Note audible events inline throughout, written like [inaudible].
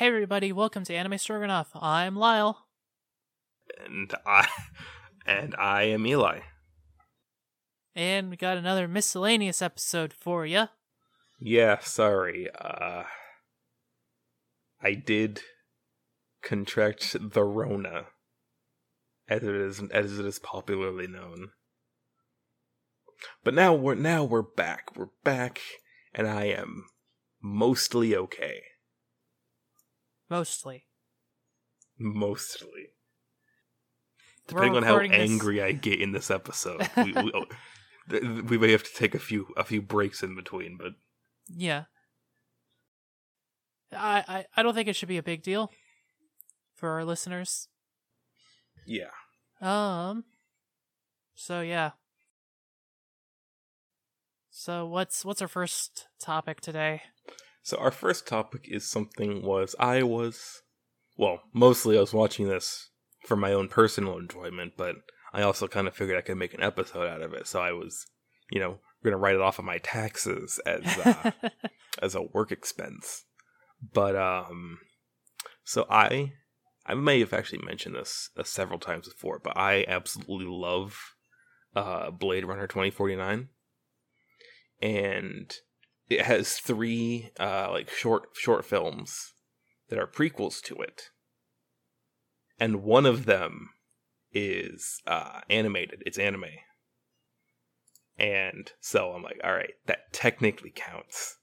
Hey everybody, welcome to Anime Stroganoff. I'm Lyle. And I and I am Eli. And we got another miscellaneous episode for you. Yeah, sorry. Uh I did contract the Rona, as it is as it is popularly known. But now we're now we're back. We're back, and I am mostly okay. Mostly. Mostly. Depending on how recording this- angry I get in this episode, we, we, [laughs] oh, th- we may have to take a few a few breaks in between. But Yeah. I, I I don't think it should be a big deal for our listeners. yeah, Um. So yeah. So what's what's our first topic today? So our first topic is something was I was well, mostly I was watching this for my own personal enjoyment, but I also kind of figured I could make an episode out of it. So I was, you know, going to write it off of my taxes as uh, [laughs] as a work expense. But um so I I may have actually mentioned this uh, several times before, but I absolutely love uh Blade Runner 2049 and it has three uh like short short films that are prequels to it. And one of them is uh animated. It's anime. And so i'm like all right that technically counts.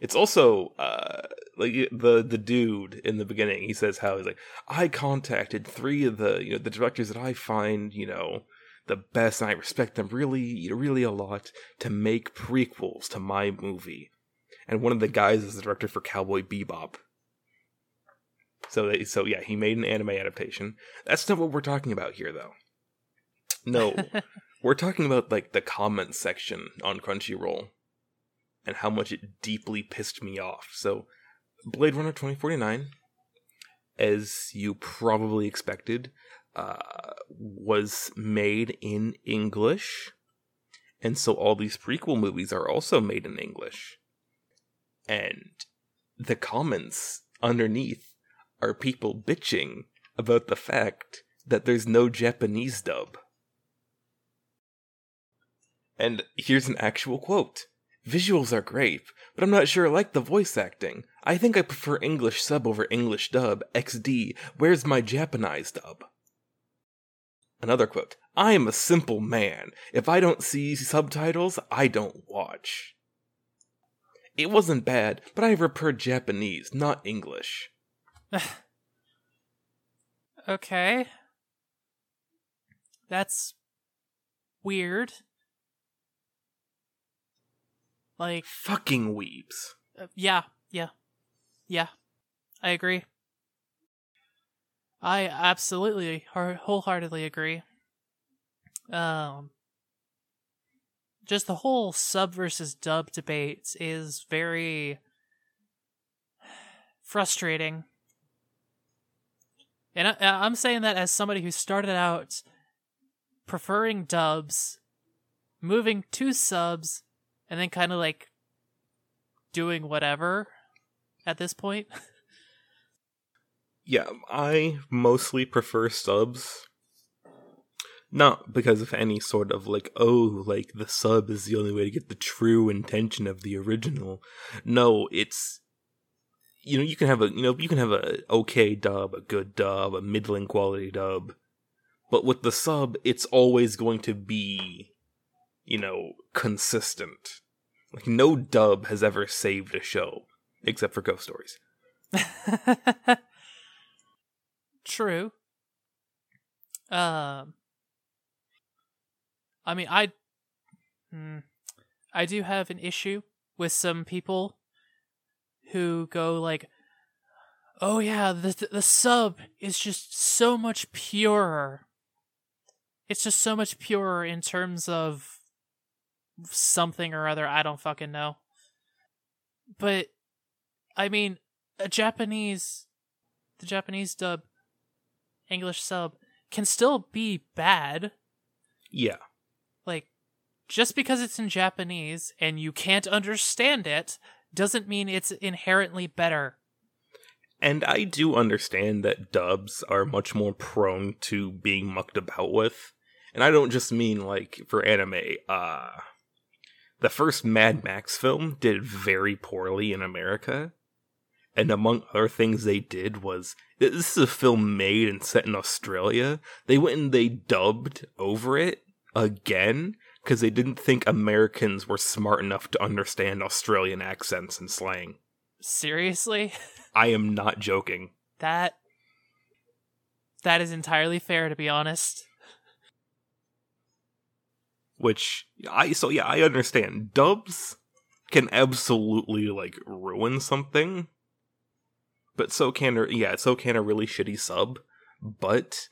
It's also uh like the the dude in the beginning he says how he's like i contacted three of the you know the directors that i find you know the best and i respect them really really a lot to make prequels to my movie. And one of the guys is the director for cowboy bebop. So they, so yeah he made an anime adaptation. That's not what we're talking about here though. No. [laughs] We're talking about like the comments section on crunchyroll and how much it deeply pissed me off. So blade runner 2049 as you probably expected uh, was made in English. And so all these prequel movies are also made in English. And the comments underneath are people bitching about the fact that there's no Japanese dub. And here's an actual quote Visuals are great, but I'm not sure I like the voice acting. I think I prefer English sub over English dub. XD, where's my Japanized dub? Another quote I am a simple man. If I don't see subtitles, I don't watch. It wasn't bad, but I prefer Japanese, not English. [sighs] okay. That's weird. Like Fucking weeps. Uh, yeah, yeah, yeah. I agree. I absolutely, wholeheartedly agree. Um, just the whole sub versus dub debate is very frustrating. And I, I'm saying that as somebody who started out preferring dubs, moving to subs, and then kind of like doing whatever at this point. [laughs] Yeah, I mostly prefer subs. Not because of any sort of like, oh, like the sub is the only way to get the true intention of the original. No, it's you know, you can have a you know, you can have a okay dub, a good dub, a middling quality dub. But with the sub, it's always going to be you know, consistent. Like no dub has ever saved a show except for Ghost Stories. [laughs] True. Um, I mean, I, hmm, I do have an issue with some people who go like, "Oh yeah, the the sub is just so much purer. It's just so much purer in terms of something or other. I don't fucking know." But I mean, a Japanese, the Japanese dub, English sub can still be bad. Yeah. Like, just because it's in Japanese and you can't understand it doesn't mean it's inherently better. And I do understand that dubs are much more prone to being mucked about with. And I don't just mean like for anime. Uh the first Mad Max film did very poorly in America. And among other things they did was this is a film made and set in Australia. They went and they dubbed over it again because they didn't think Americans were smart enough to understand Australian accents and slang. Seriously? [laughs] I am not joking. That that is entirely fair to be honest. Which I so yeah, I understand. Dubs can absolutely like ruin something. But so can a yeah, so can a really shitty sub. But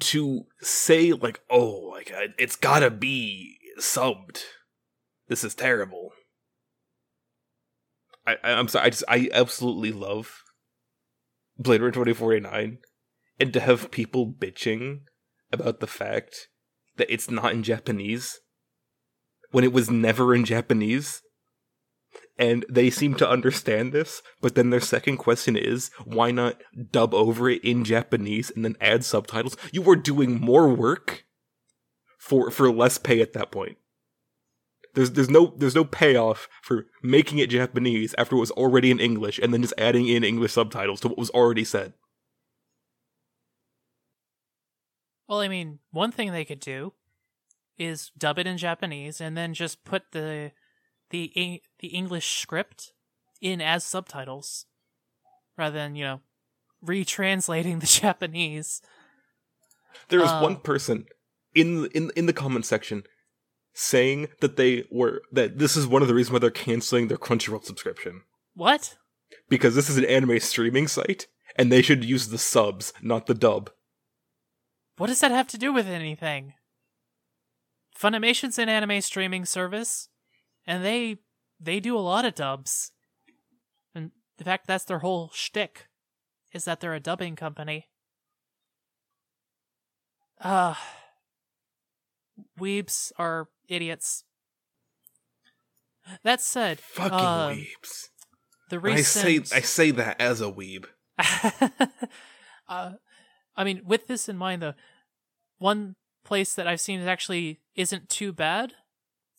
to say like, oh, like it's gotta be subbed. This is terrible. I, I'm sorry. I just I absolutely love Blade Runner 2049, and to have people bitching about the fact that it's not in Japanese when it was never in Japanese. And they seem to understand this, but then their second question is why not dub over it in Japanese and then add subtitles? You were doing more work for for less pay at that point. There's there's no there's no payoff for making it Japanese after it was already in English and then just adding in English subtitles to what was already said. Well, I mean, one thing they could do is dub it in Japanese and then just put the the the English script in as subtitles rather than, you know, retranslating [laughs] the Japanese. There was uh, one person in in in the comment section saying that they were that this is one of the reasons why they're canceling their Crunchyroll subscription. What? Because this is an anime streaming site and they should use the subs, not the dub. What does that have to do with anything? Funimation's an anime streaming service, and they they do a lot of dubs. And the fact that's their whole shtick is that they're a dubbing company. Uh, weebs are idiots. That said, fucking uh, weebs. The recent... I say I say that as a weeb. [laughs] uh, I mean, with this in mind, though, one place that I've seen is actually isn't too bad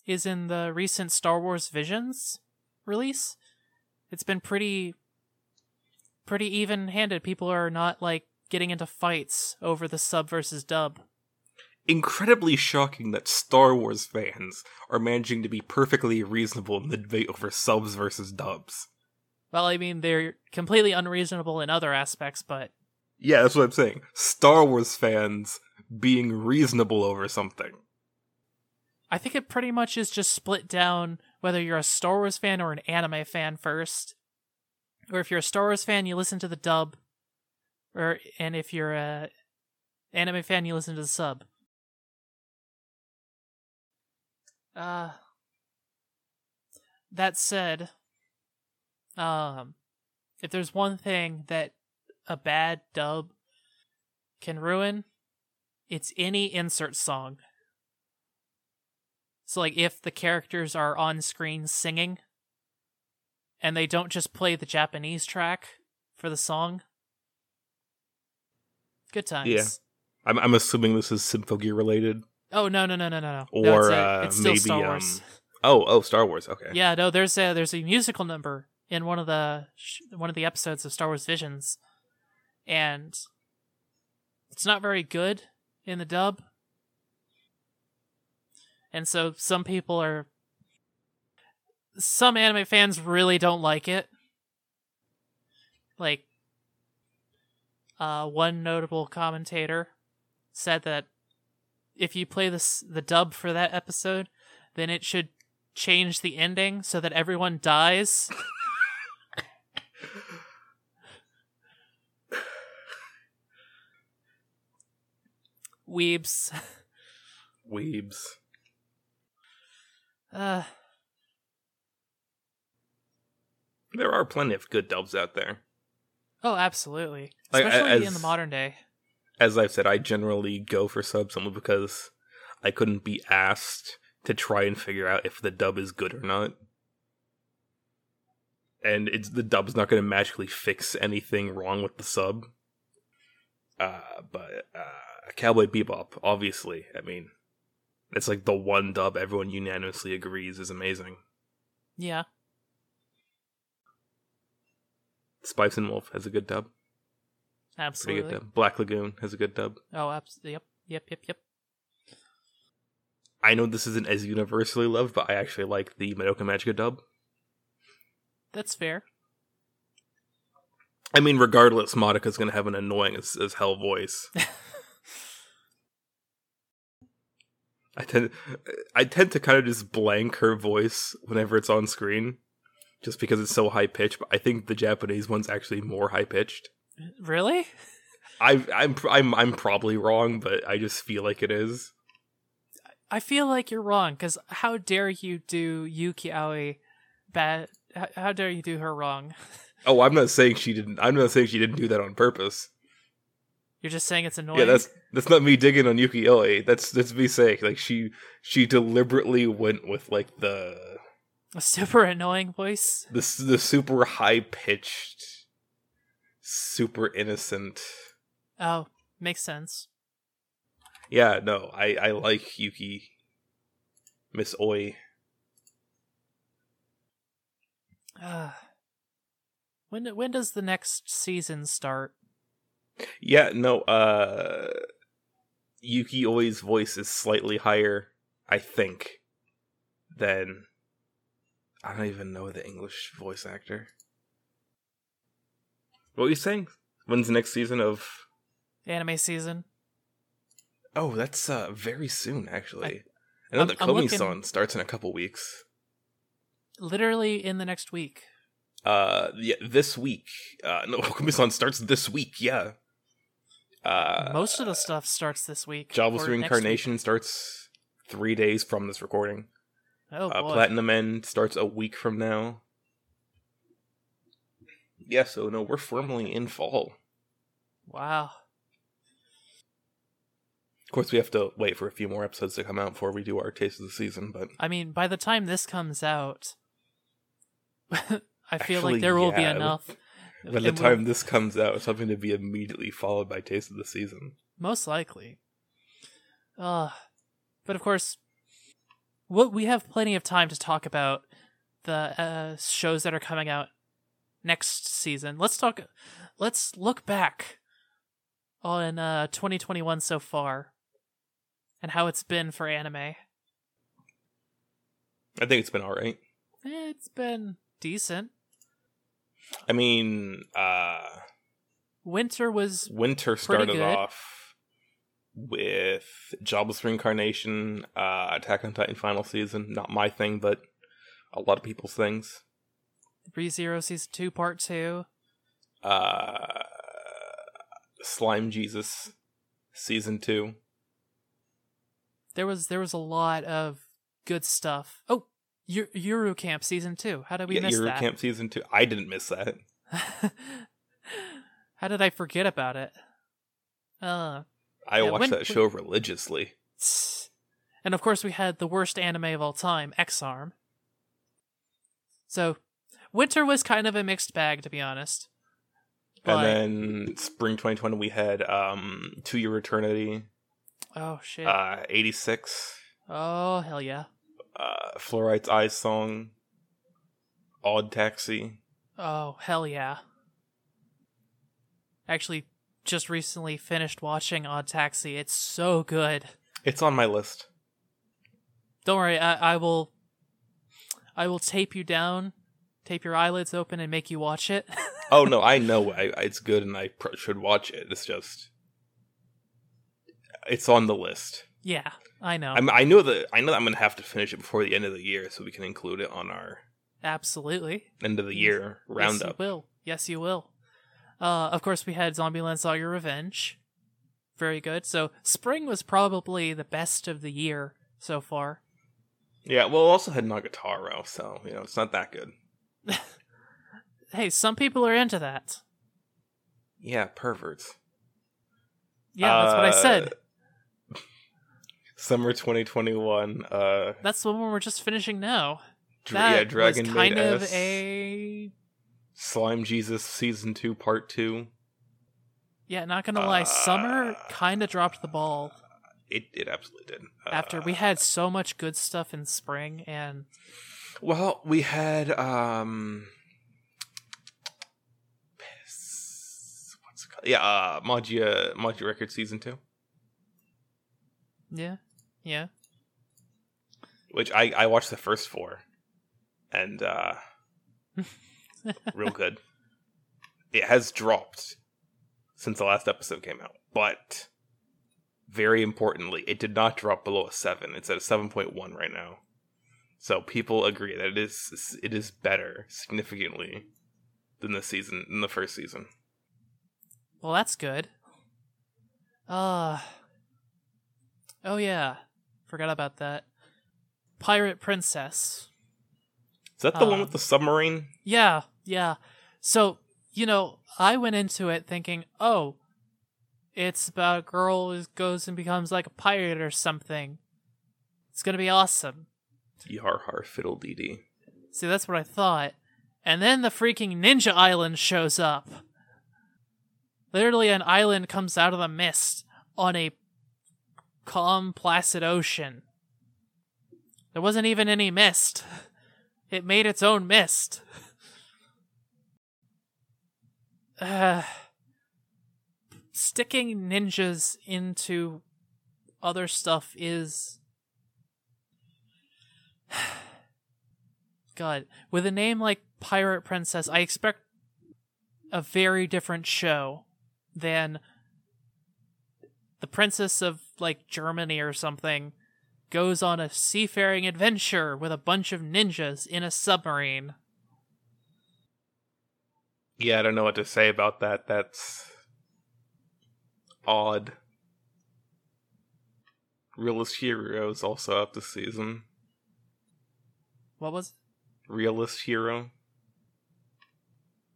is in the recent Star Wars Visions release. It's been pretty pretty even-handed. People are not like getting into fights over the sub versus dub incredibly shocking that Star Wars fans are managing to be perfectly reasonable in the debate over subs versus dubs. Well, I mean, they're completely unreasonable in other aspects, but. Yeah, that's what I'm saying. Star Wars fans being reasonable over something. I think it pretty much is just split down whether you're a Star Wars fan or an anime fan first. Or if you're a Star Wars fan, you listen to the dub. Or and if you're a anime fan, you listen to the sub. Uh, that said, um, if there's one thing that a bad dub can ruin, it's any insert song. So, like, if the characters are on screen singing and they don't just play the Japanese track for the song, good times. Yeah. I'm, I'm assuming this is Symphogear related. Oh no no no no no no! Or no, it's, uh, it's still maybe Star Wars. um. [laughs] Oh oh Star Wars. Okay. Yeah, no. There's a there's a musical number in one of the one of the episodes of Star Wars Visions, and it's not very good in the dub. And so some people are some anime fans really don't like it. Like uh one notable commentator said that if you play this the dub for that episode, then it should change the ending so that everyone dies. [laughs] Weebs. [laughs] Weebs. Uh there are plenty of good dubs out there. Oh, absolutely. Like, Especially as, in the modern day as I've said, I generally go for subs only because I couldn't be asked to try and figure out if the dub is good or not. and it's the dub's not going to magically fix anything wrong with the sub. Uh, but uh, Cowboy Bebop, obviously, I mean, it's like the one dub everyone unanimously agrees is amazing. Yeah. Spice and Wolf has a good dub. Pretty Absolutely. good dub. Black Lagoon has a good dub. Oh, absolutely. Yep. Yep. Yep. Yep. I know this isn't as universally loved, but I actually like the Madoka Magica dub. That's fair. I mean, regardless, Madoka's going to have an annoying as, as hell voice. [laughs] I tend I tend to kind of just blank her voice whenever it's on screen, just because it's so high pitched. But I think the Japanese one's actually more high pitched. Really? I I'm I'm I'm probably wrong, but I just feel like it is. I feel like you're wrong because how dare you do Yuki Aoi bad? How, how dare you do her wrong? [laughs] Oh, I'm not saying she didn't. I'm not saying she didn't do that on purpose. You're just saying it's annoying. Yeah, that's that's not me digging on Yuki Aoi. That's that's me saying like she she deliberately went with like the a super annoying voice. the the super high pitched, super innocent. Oh, makes sense. Yeah, no, I I like Yuki, Miss Aoi. Uh, when when does the next season start? Yeah, no, uh, Yuki Aoi's voice is slightly higher, I think, than I don't even know the English voice actor. What were you saying? When's the next season of? Anime season. Oh, that's uh very soon, actually. I, know I'm- the Komi-san starts in a couple weeks. Literally in the next week. Uh, yeah, this week. Uh, no, [laughs] Komi-san starts this week. Yeah. Uh, Most of the stuff starts this week. Jobless. Reincarnation starts three days from this recording. Oh uh, boy. Platinum End starts a week from now. Yeah, so no, we're firmly in fall. Wow. Of course, we have to wait for a few more episodes to come out before we do our taste of the season. But I mean, by the time this comes out, [laughs] I feel Actually, like there will be enough. By the we'll- time this comes out, it's something to be immediately followed by taste of the season. Most likely. Uh, but of course, what we have plenty of time to talk about the uh, shows that are coming out next season. Let's talk. Let's look back on uh, 2021 so far and how it's been for anime. I think it's been all right. It's been decent. I mean, uh, Winter was winter started off with Jobless Reincarnation, uh, Attack on Titan final season. Not my thing, but a lot of people's things. ReZero Season 2 Part 2. Uh, Slime Jesus season two. There was there was a lot of good stuff. Oh, Yuru Camp Season 2. How did we yeah, miss Yuru that? Camp season two. I didn't miss that. [laughs] How did I forget about it? Uh, I Yeah, watched that show religiously. [sighs] and of course we had the worst anime of all time, EX-ARM. So, winter was kind of a mixed bag, to be honest. But, and then spring 2020, we had um, To Your Eternity, oh shit. uh, 86, oh hell yeah. Uh, Fluorite's Eyes Song, Odd Taxi. Oh hell yeah. Actually, just recently finished watching Odd Taxi. It's so good. It's on my list. Don't worry, I, I will. I will tape you down, tape your eyelids open, and make you watch it. [laughs] Oh no, I know I, it's good and I pr- should watch it. It's just, it's on the list. Yeah, I know. I'm, I know that I know that I'm gonna have to finish it before the end of the year, so we can include it on our Absolutely. end of the year roundup. Yes, you will. Yes, you will. Uh, of course, we had Zombieland Saga Revenge. Very good. So, spring was probably the best of the year so far. Yeah, well, also had Nagatoro, so you know it's not that good. [laughs] Hey, some people are into that. Yeah, perverts. Yeah, that's what I said. Uh, Summer 2021. Uh, That's the one we're just finishing now. dra- That yeah, Dragon was kind of S. a Slime Jesus season two, part two. Yeah, not gonna lie, summer Uh, kind of dropped the ball It it absolutely did. after we Uh, had so much good stuff in spring, and Well, we had um what's it called? Yeah, uh Magia Magia Record season 2, yeah, yeah. which I I watched the first four and uh [laughs] real good. It has dropped since the last episode came out, but very importantly, it did not drop below a 7. It's at a 7.1 right now. So people agree that it is it is better significantly than the season than the first season. Well, that's good. Uh Oh yeah. Forgot about that. Pirate Princess. Is that the one Um, with the submarine? Yeah, yeah. So, you know, I went into it thinking, "Oh, it's about a girl who goes and becomes like a pirate or something. It's going to be awesome." Yar har fiddle dee dee. See, that's what I thought. And then the freaking Ninja Island shows up. Literally, an island comes out of the mist on a calm, placid ocean. There wasn't even any mist. It made its own mist. Uh, [sighs] sticking ninjas into other stuff is [sighs] God, with a name like Pirate Princess, I expect a very different show than the princess of like Germany or something goes on a seafaring adventure with a bunch of ninjas in a submarine. Yeah, I don't know what to say about that. That's odd. Realist Hero Heroes also up this season. What was Realist Hero.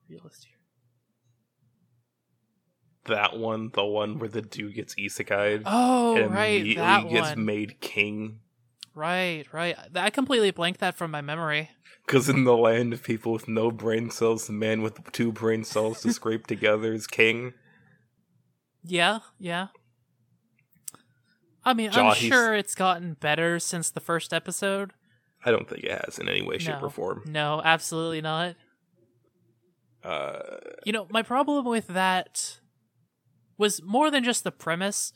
realist here? That one, the one where the dude gets isekai'd Oh, and right, immediately that gets one. made king. Right, right. I completely blanked that from my memory. Because in the land of people with no brain cells, the man with two brain cells to scrape [laughs] together is king. Yeah, yeah. I mean, Jaw, I'm he's- sure it's gotten better since the first episode. I don't think it has in any way, shape, No. or form. No, absolutely not. Uh, You know, my problem with that was more than just the premise.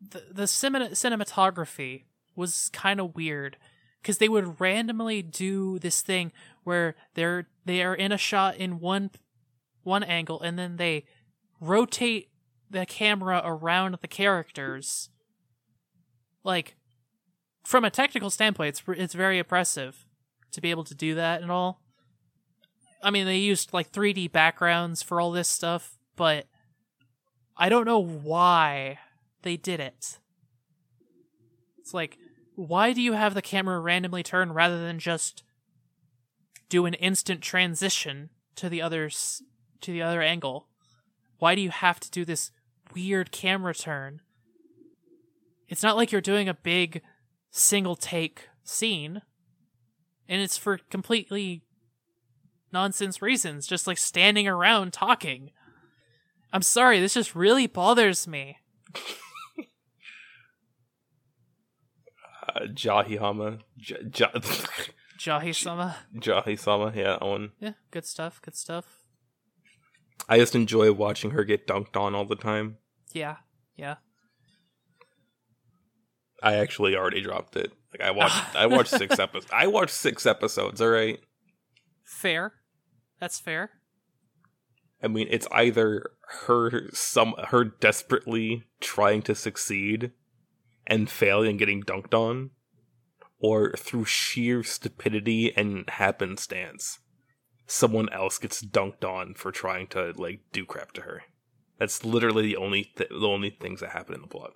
The the cine- cinematography was kind of weird because they would randomly do this thing where they're they are in a shot in one one angle and then they rotate the camera around the characters. Like from a technical standpoint, it's it's very impressive to be able to do that and all. I mean, they used like 3D backgrounds for all this stuff, but I don't know why they did it. It's like, why do you have the camera randomly turn rather than just do an instant transition to the other to the other angle? Why do you have to do this weird camera turn? It's not like you're doing a big single take scene, and it's for completely nonsense reasons, just like standing around talking. I'm sorry, this just really bothers me. uh, Jahihama. J- J- [laughs] Jahi-sama. Jahi-sama, yeah, that one. Yeah, good stuff, good stuff. I just enjoy watching her get dunked on all the time. Yeah, yeah. I actually already dropped it. Like I watched, [laughs] I watched six episodes. I watched six episodes. All right. Fair. That's fair. I mean, it's either her some her desperately trying to succeed and failing and getting dunked on, or through sheer stupidity and happenstance, someone else gets dunked on for trying to like do crap to her. That's literally the only th- the only things that happen in the plot.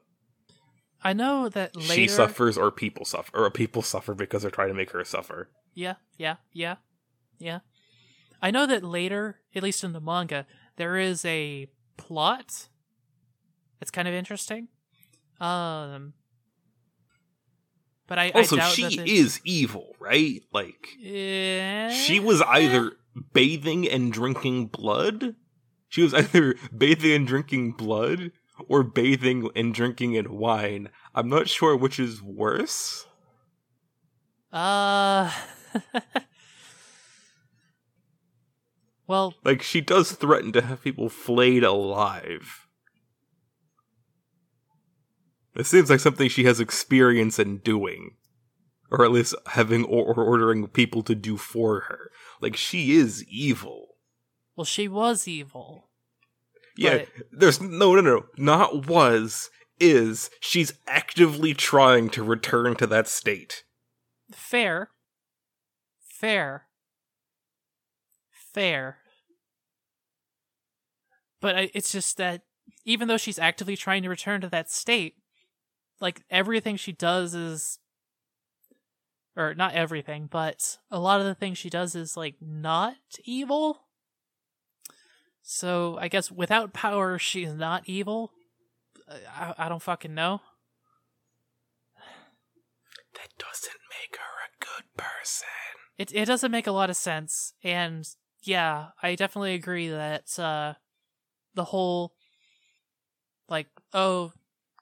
I know that later. She suffers, or people suffer, or people suffer because they're trying to make her suffer. Yeah, yeah, yeah, yeah. I know that later, at least in the manga, there is a plot. It's kind of interesting. Um, but I Also, I doubt she that the- is evil, right? Like Eh, she was either bathing and drinking blood. She was [laughs] either bathing and drinking blood or bathing and drinking in wine. I'm not sure which is worse. Uh. [laughs] well, Like she does threaten to have people flayed alive. It seems like something she has experience in doing. Or at least having or or ordering people to do for her. Like she is evil. well, she was evil. Yeah, But- there's no, no, no, not was, is. She's actively trying to return to that state. Fair. Fair. Fair. But I, it's just that even though she's actively trying to return to that state, like everything she does is. Or not everything, but a lot of the things she does is like not evil. So I guess without power, she's not evil. I, I don't fucking know. That doesn't make her a good person. it it doesn't make a lot of sense and yeah i definitely agree that uh the whole like oh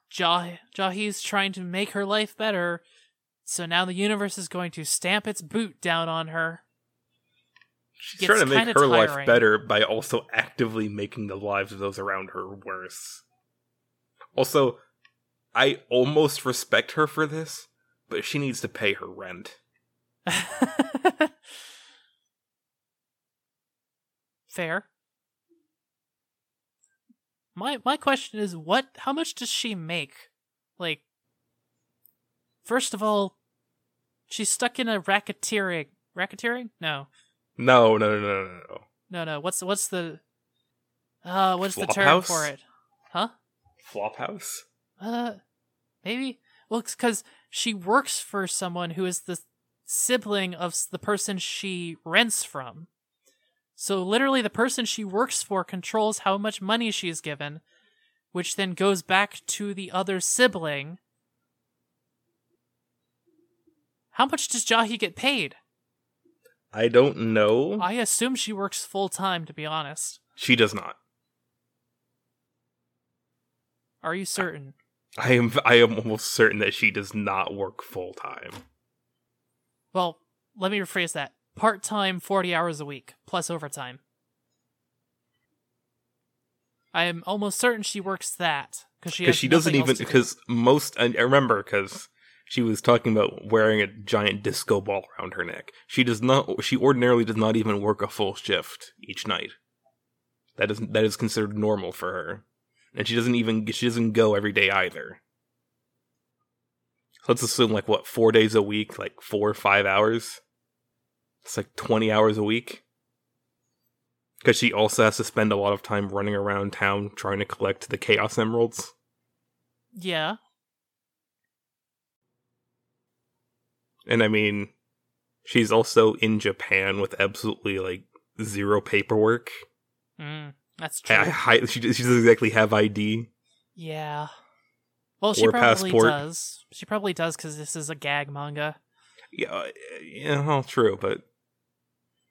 Jah Jahi's trying to make her life better so now the universe is going to stamp its boot down on her She's trying to make her life better by also actively making the lives of those around her worse. Also, I almost respect her for this, but she needs to pay her rent. [laughs] fair. My my question is what how much does she make? Like first of all she's stuck in a racketeering racketeering? No. No, no, no, no, no, no. no. What's what's the uh what's the term Flophouse? for it? Huh? Flophouse? uh maybe? Well because she works for someone who is the sibling of the person she rents from so literally the person she works for controls how much money she is given which then goes back to the other sibling how much does jahi get paid I don't know. i assume she works full-time to be honest She does not. are you certain I am I am almost certain that she does not work full time. Well, let me rephrase that. Part time, 40 hours a week, plus overtime. I am almost certain she works that. Because she, Because she doesn't even to do. because most I remember because she was talking about wearing a giant disco ball around her neck. She does not. She ordinarily does not even work a full shift each night. That is that is considered normal for her, and she doesn't even she doesn't go every day either. Let's assume like what four days a week, like four or five hours. It's like twenty hours a week. Because she also has to spend a lot of time running around town trying to collect the Chaos Emeralds. Yeah. And I mean, she's also in Japan with absolutely like zero paperwork. Mm, that's true. I, I, she, she doesn't exactly have ID. yeah. Well, she probably passport. does. She probably does because this is a gag manga. Yeah, uh, yeah, well, true, but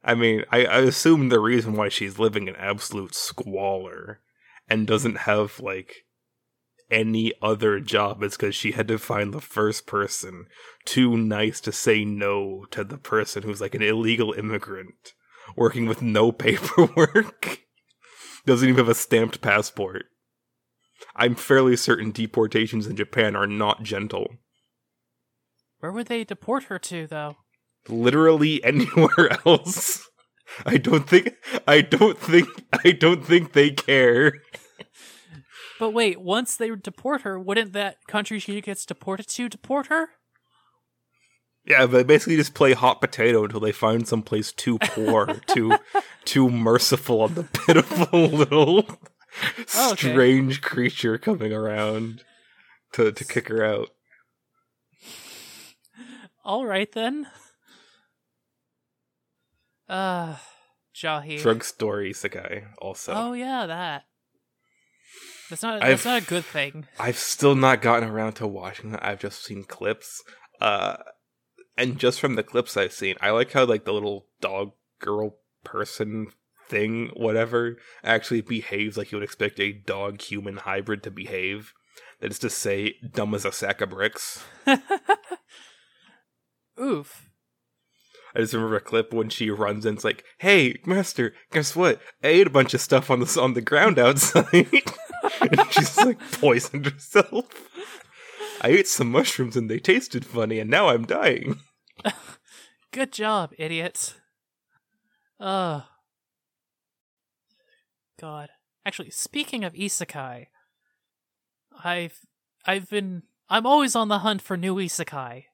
I mean, I, I assume the reason why she's living in absolute squalor and doesn't have like any other job is because she had to find the first person too nice to say no to the person who's like an illegal immigrant working with no [laughs] paperwork, doesn't even have a stamped passport. I'm fairly certain deportations in Japan are not gentle. Where would they deport her to, though? Literally [laughs] anywhere else. I don't think I don't think I don't think they care. But wait, once they deport her, wouldn't that country she gets deported to deport her? Yeah, but basically just play hot potato until they find someplace too poor, [laughs] too too merciful on the pitiful little Oh, okay. strange creature coming around to to kick her out. All right then. Uh, Jahi. Drugstore isekai also. Oh yeah, that. That's not. I've- not a good thing. I've still not gotten around to watching that. I've just seen clips. Uh and just from the clips I've seen, I like how like the little dog girl person thing, whatever, actually behaves like you would expect a dog human hybrid to behave. That is to say, dumb as a sack of bricks. [laughs] Oof. I just remember a clip when she runs and it's like, "Hey, master, guess what? I ate a bunch of stuff on the on the ground outside." [laughs] and she's like poisoned herself. I ate some mushrooms and they tasted funny, and now I'm dying. Good job, idiot. Ugh. God. Actually, speaking of isekai, I've I've been I'm always on the hunt for new isekai.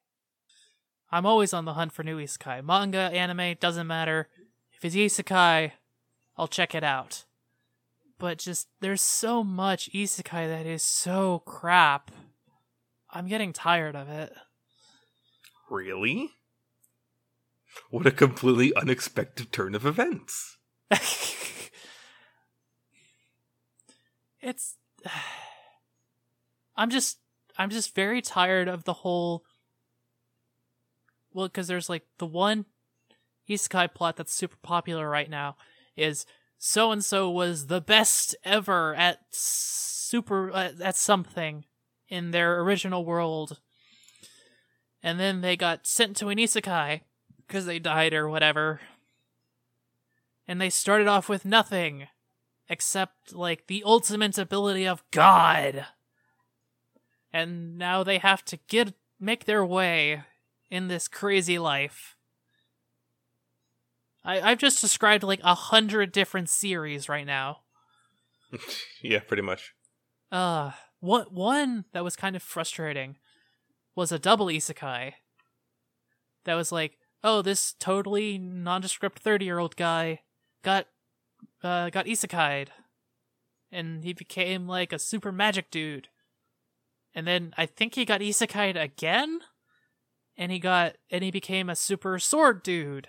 I'm always on the hunt for new isekai. Manga, anime, doesn't matter. If it's isekai, I'll check it out. But just there's so much isekai that is so crap. I'm getting tired of it. Really? What a completely unexpected turn of events. [laughs] it's [sighs] I'm just I'm just very tired of the whole well cuz there's like the one isekai plot that's super popular right now is so and so was the best ever at super uh, at something in their original world. And then they got sent to an isekai because they died or whatever. And they started off with nothing except like the ultimate ability of god. And now they have to get make their way in this crazy life I, I've just described like a hundred different series right now. [laughs] yeah, pretty much. Uh, one one that was kind of frustrating was a double isekai. That was like, oh, this totally nondescript thirty year old guy got uh got isekai'd, and he became like a super magic dude. And then I think he got isekai'd again, and he got and he became a super sword dude.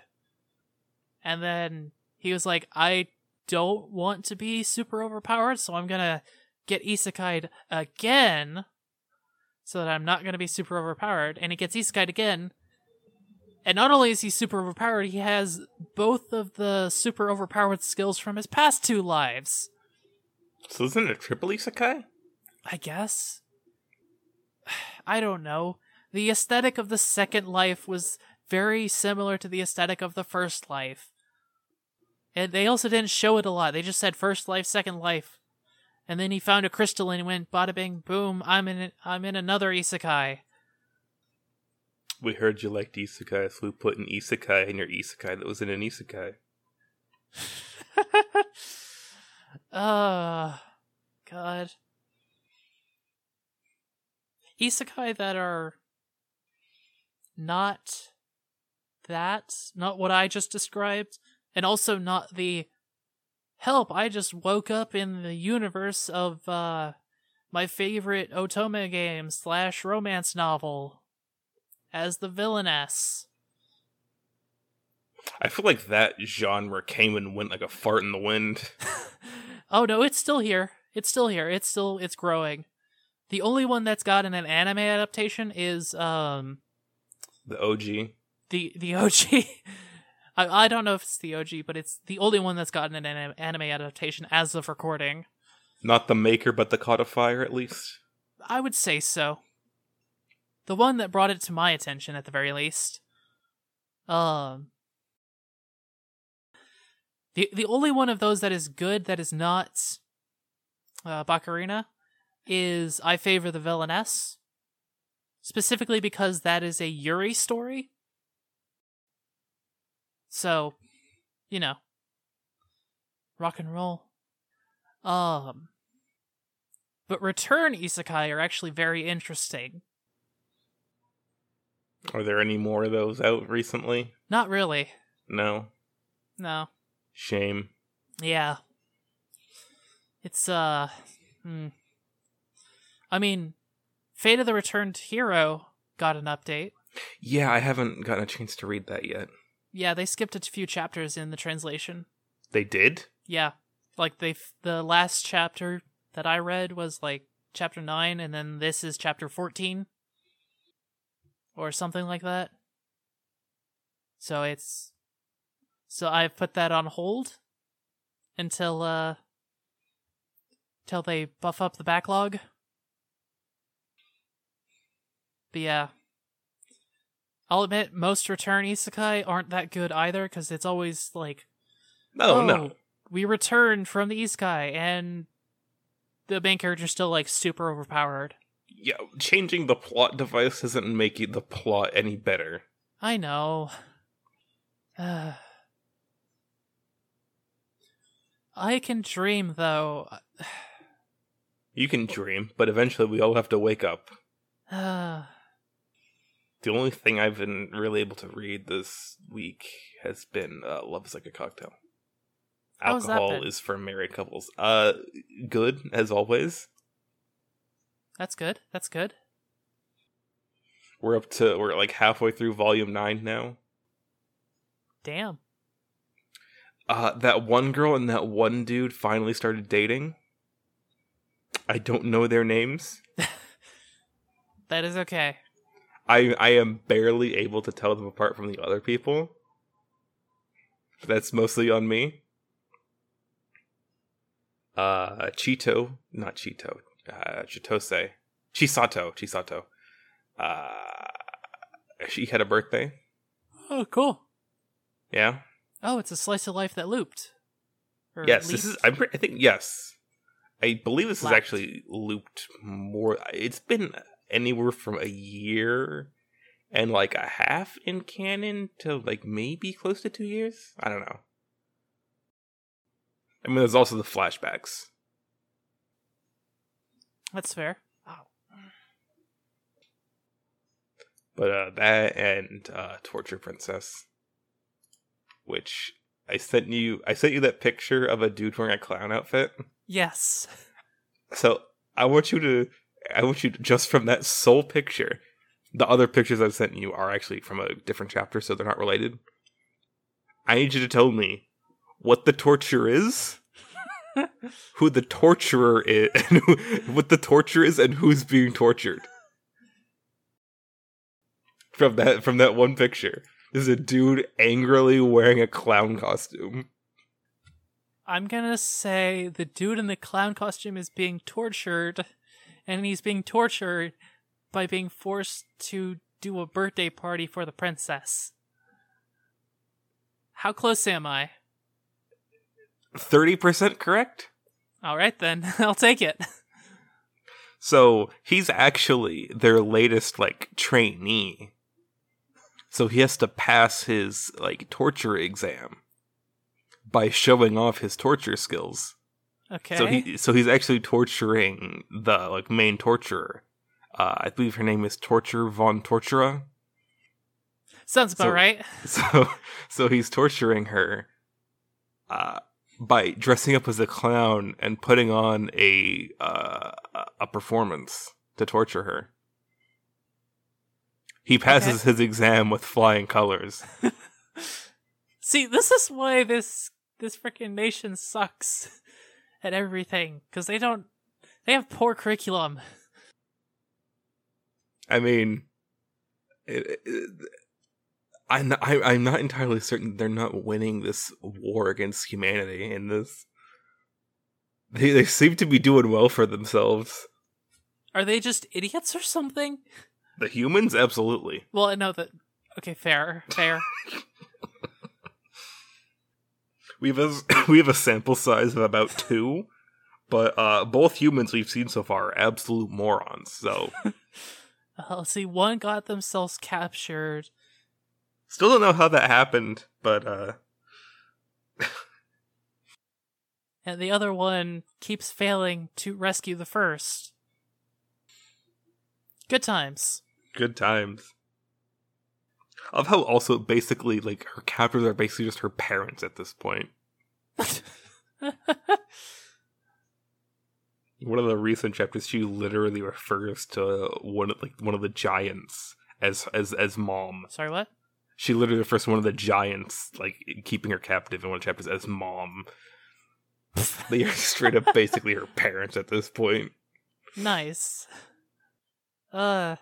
And then he was like, I don't want to be super overpowered, so I'm gonna get isekai'd again so that I'm not gonna be super overpowered. And he gets isekai'd again. And not only is he super overpowered, he has both of the super overpowered skills from his past two lives. So isn't it a triple isekai? I guess. [sighs] I don't know. The aesthetic of the second life was very similar to the aesthetic of the first life. And they also didn't show it a lot. They just said first life, second life. And then he found a crystal and went bada bing boom, I'm in I'm in another isekai. We heard you liked isekai, so we put an isekai in your isekai that was in an isekai. uh [laughs] God. Isekai that are not that, not what I just described, and also not the help. I just woke up in the universe of uh, my favorite Otome game slash romance novel as the villainess. I feel like that genre came and went like a fart in the wind. [laughs] oh no, it's still here. It's still here. It's still it's growing. The only one that's gotten an anime adaptation is um the OG. The the OG. [laughs] I I don't know if it's the OG, but it's the only one that's gotten an anim- anime adaptation as of recording. Not the maker, but the codifier, at least. I would say so. The one that brought it to my attention, at the very least. Um. The the only one of those that is good that is not uh, Bakarina is I favor the villainess. Specifically because that is a Yuri story. So, you know, rock and roll. Um, but return isekai are actually very interesting. Are there any more of those out recently? Not really. No. No. Shame. Yeah. It's uh hmm. I mean, Fate of the Returned Hero got an update. Yeah, I haven't gotten a chance to read that yet. Yeah, they skipped a few chapters in the translation. They did? Yeah. Like they the last chapter that I read was like chapter 9 and then this is chapter 14 or something like that. So it's So I've put that on hold until uh till they buff up the backlog. But yeah. I'll admit most return isekai aren't that good either cuz it's always like No, oh, no. we returned from the isekai and the main character's still like super overpowered. Yeah, changing the plot device doesn't make it- the plot any better. I know. Uh, [sighs] I can dream though. [sighs] You can dream, but eventually we all have to wake up. [sighs] The only thing I've been really able to read this week has been uh, "Love Is Like a Cocktail." How's Alcohol is for married couples. Uh, good as always. that's good. That's good. We're up to we're like halfway through volume nine now. Damn. Uh, that one girl and that one dude finally started dating. I don't know their names. [laughs] That is okay. I I am barely able to tell them apart from the other people. That's mostly on me. Uh, Chito, not Chito, uh, Chitose, Chisato, Chisato. Uh, she had a birthday. Oh, cool. Yeah. Oh, it's a slice of life that looped. Yes, this is. I'm. I think yes. I believe this is actually looped more. It's been anywhere from a year and like a half in canon to like maybe close to two years. I don't know. I mean, there's also the flashbacks. That's fair. Wow. But uh, that and uh, Torture Princess, which I sent you. I sent you that picture of a dude wearing a clown outfit. Yes. So I want you to, I want you to, just from that sole picture. The other pictures I've sent you are actually from a different chapter, so they're not related. I need you to tell me what the torture is, [laughs] who the torturer is, [laughs] and who, what the torture is, and who's being tortured. From that, from that one picture, is a dude angrily wearing a clown costume. I'm gonna say the dude in the clown costume is being tortured, and he's being tortured by being forced to do a birthday party for the princess. How close am I? Thirty percent correct. All right then, [laughs] I'll take it. So he's actually their latest like trainee. So he has to pass his like torture exam by showing off his torture skills. Okay. So he so he's actually torturing the like main torturer. Uh, I believe her name is Torture von Tortura. Sounds about so- right. [laughs] So so he's torturing her uh, by dressing up as a clown and putting on a uh, a performance to torture her. He passes his exam with flying colors. [laughs] See, this is why this this freaking nation sucks [laughs] at everything because they don't they have poor curriculum. [laughs] I mean, it, it, I'm not, I, I'm not entirely certain they're not winning this war against humanity in this. They they seem to be doing well for themselves. Are they just idiots or something? The humans, absolutely. Well, I know that. Okay, fair, fair. [laughs] We have a [laughs] we have a sample size of about two, but uh, both humans we've seen so far are absolute morons. So [laughs] Uh, see. One got themselves captured. still don't know how that happened, but uh, [laughs] and the other one keeps failing to rescue the first. Good times. good times. Of how also basically like her captors are basically just her parents at this point. [laughs] One of the recent chapters, she literally refers to one of like one of the giants as as as mom. Sorry, what? She literally refers to one of the giants like keeping her captive in one of the chapters as mom. [laughs] They are straight up basically her parents at this point. Nice. Uh.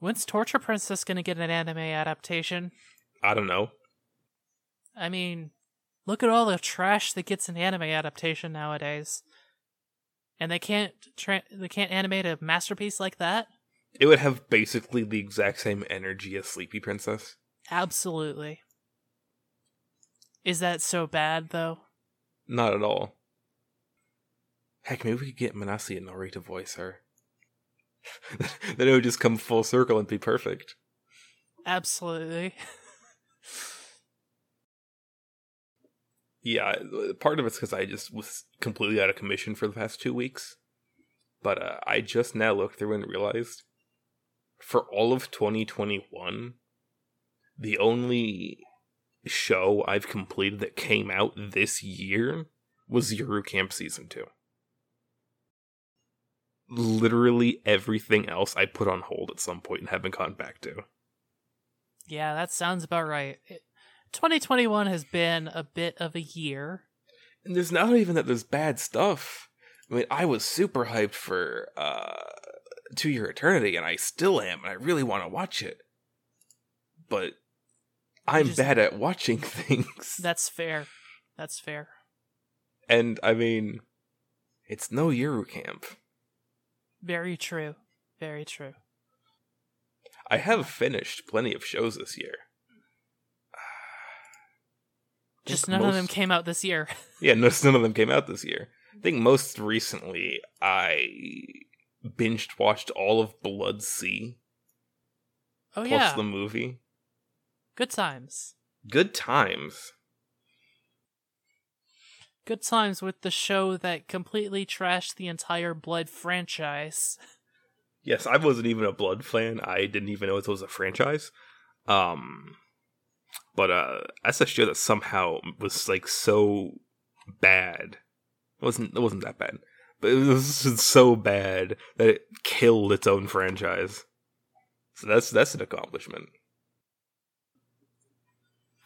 When's Torture Princess gonna get an anime adaptation? I don't know. I mean, look at all the trash that gets an anime adaptation nowadays. And they can't tra- they can't animate a masterpiece like that? It would have basically the exact same energy as Sleepy Princess. Absolutely. Is that so bad though? Not at all. Heck, maybe we could get Minase Inori to voice her. [laughs] then it would just come full circle and be perfect. Absolutely. Yeah, part of it's because I just was completely out of commission for the past two weeks. But uh, I just now looked through and realized for all of 2021, the only show I've completed that came out this year was Yuru Camp Season 2. Literally everything else I put on hold at some point and haven't gone back to. Yeah, that sounds about right. It, 2021 has been a bit of a year. And there's not even that there's bad stuff. I mean, I was super hyped for uh To Your Eternity, and I still am, and I really want to watch it. But I'm just- bad at watching [laughs] things. That's fair. That's fair. and I mean, it's no Yuru Camp. Very true. Very true. I have finished plenty of shows this year. Just none of them came out this year. [laughs] Yeah, no, none of them came out this year. I think most recently I binged watched all of Blood-C Oh plus yeah. the movie. Good times. Good times. Good times with the show that completely trashed the entire Blood franchise. Yes, I wasn't even a Blood fan. I didn't even know it was a franchise. Um, but uh, that's a show that somehow was like so bad. It wasn't it wasn't that bad, but it was [laughs] so bad that it killed its own franchise. So that's that's an accomplishment.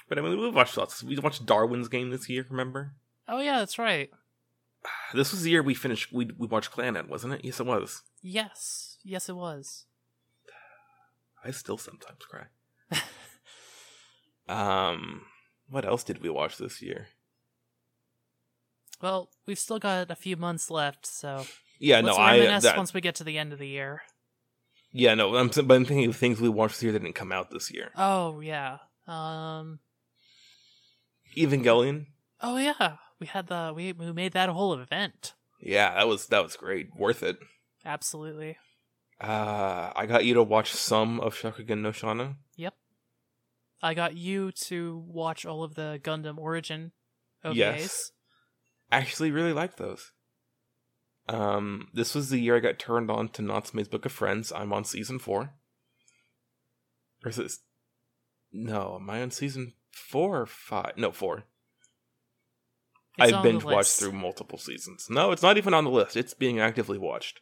But I mean, we watched lots. We watched Darwin's Game this year. Remember? Oh yeah, that's right. This was the year we finished. We we watched Clannad, wasn't it? Yes, it was. Yes. Yes it was. I still sometimes cry. [laughs] um, what else did we watch this year? Well, we've still got a few months left, so Yeah, let's no, I that, once we get to the end of the year. yeah, no, I'm but I'm thinking of things we watched this year that didn't come out this year. Oh yeah. Um Evangelion, Oh yeah. We had the we we made that whole event. yeah, that was that was great, worth it. Absolutely. Uh, I got you to watch some of Shakugan no Shana. Yep. I got you to watch all of the Gundam Origin OVAs. Yes. Actually, really liked those. Um, this was the year I got turned on to Natsume's Book of Friends. I'm on season four. Or is this? No, am I on season four or five? No, four. It's I on the binge watched through multiple seasons. No, it's not even on the list. It's being actively watched.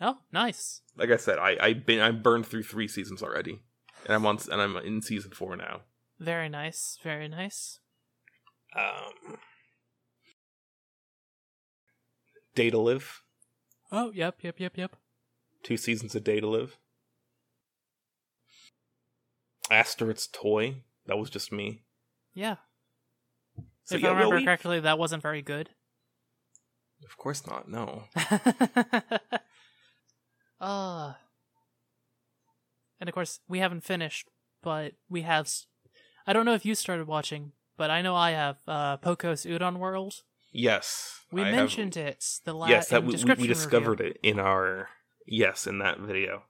Oh, nice. Like I said, I I been I burned through three seasons already, and I'm on and I'm in season four now. Very nice. Very nice. Um, Date A Live, Oh, yep, yep, yep, yep. two seasons of Date A Live. Asteroid's Toy, that was just me. Yeah. So if I remember correctly, that wasn't very good. Of course not. No. uh [laughs] and of course we haven't finished but we have I don't know if you started watching but i know i have uh poco's udon world Yes. we I have- mentioned it the last yes, that we, we discovered review. it in our yes in that video,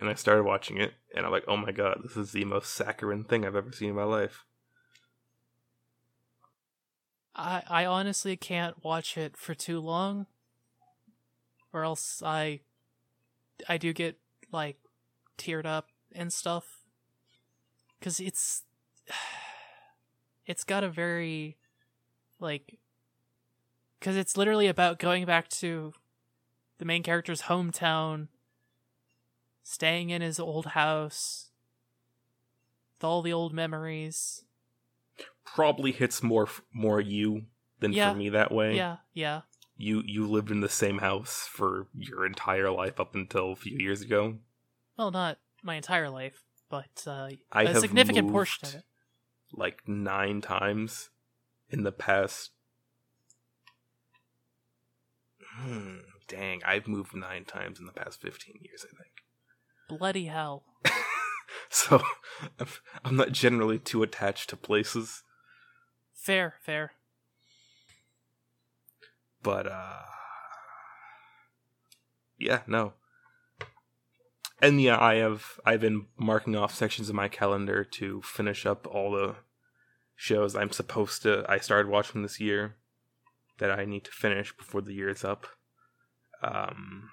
and I started watching it, and I'm like, oh my god, this is the most saccharine thing I've ever seen in my life. I, I honestly can't watch it for too long or else i i do get like teared up and stuff. Because it's [sighs] it's got a very like because it's literally about going back to the main character's hometown staying in his old house with all the old memories Probably hits more more you than Yeah. for me that way. yeah yeah You you lived in the same house for your entire life up until a few years ago. well not my entire life but uh, I a significant portion of it. like nine times in the past. Hmm, dang, I've moved nine times in the past 15 years, I think. Bloody hell! [laughs] So [laughs] I'm not generally too attached to places, Fair, fair. but uh yeah, no. And yeah, I have I've been marking off sections of my calendar to finish up all the shows I'm supposed to I started watching this year that I need to finish before the year is up. Um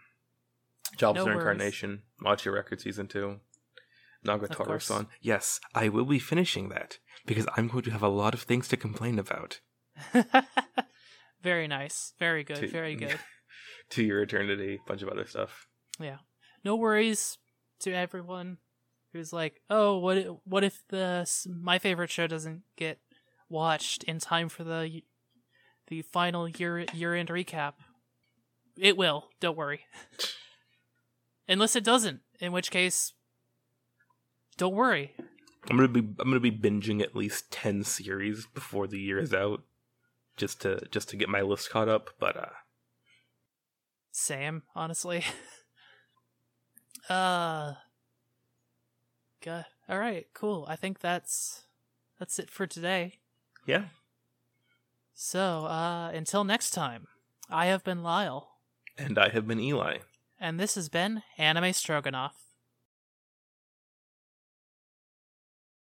Jobless Reincarnation, Watch Your Record Season 2, course. Nagatoro-san. Yes, I will be finishing that because I'm going to have a lot of things to complain about. [laughs] very nice. Very good. To- Very [laughs] good. to Your Eternity, bunch of other stuff. Yeah. No worries to everyone who's like, "Oh, what what if the my favorite show doesn't get watched in time for the the final year year end recap?" It will. Don't worry. [laughs] Unless it doesn't, in which case don't worry. I'm gonna be I'm gonna be binging at least ten series before the year is out, just to just to get my list caught up. But uh, Sam, honestly. [laughs] uh good. All right, cool. I think that's that's it for today. yeah, So, uh until next time, I have been Lyle, and I have been Eli. and this has been Anime Stroganoff.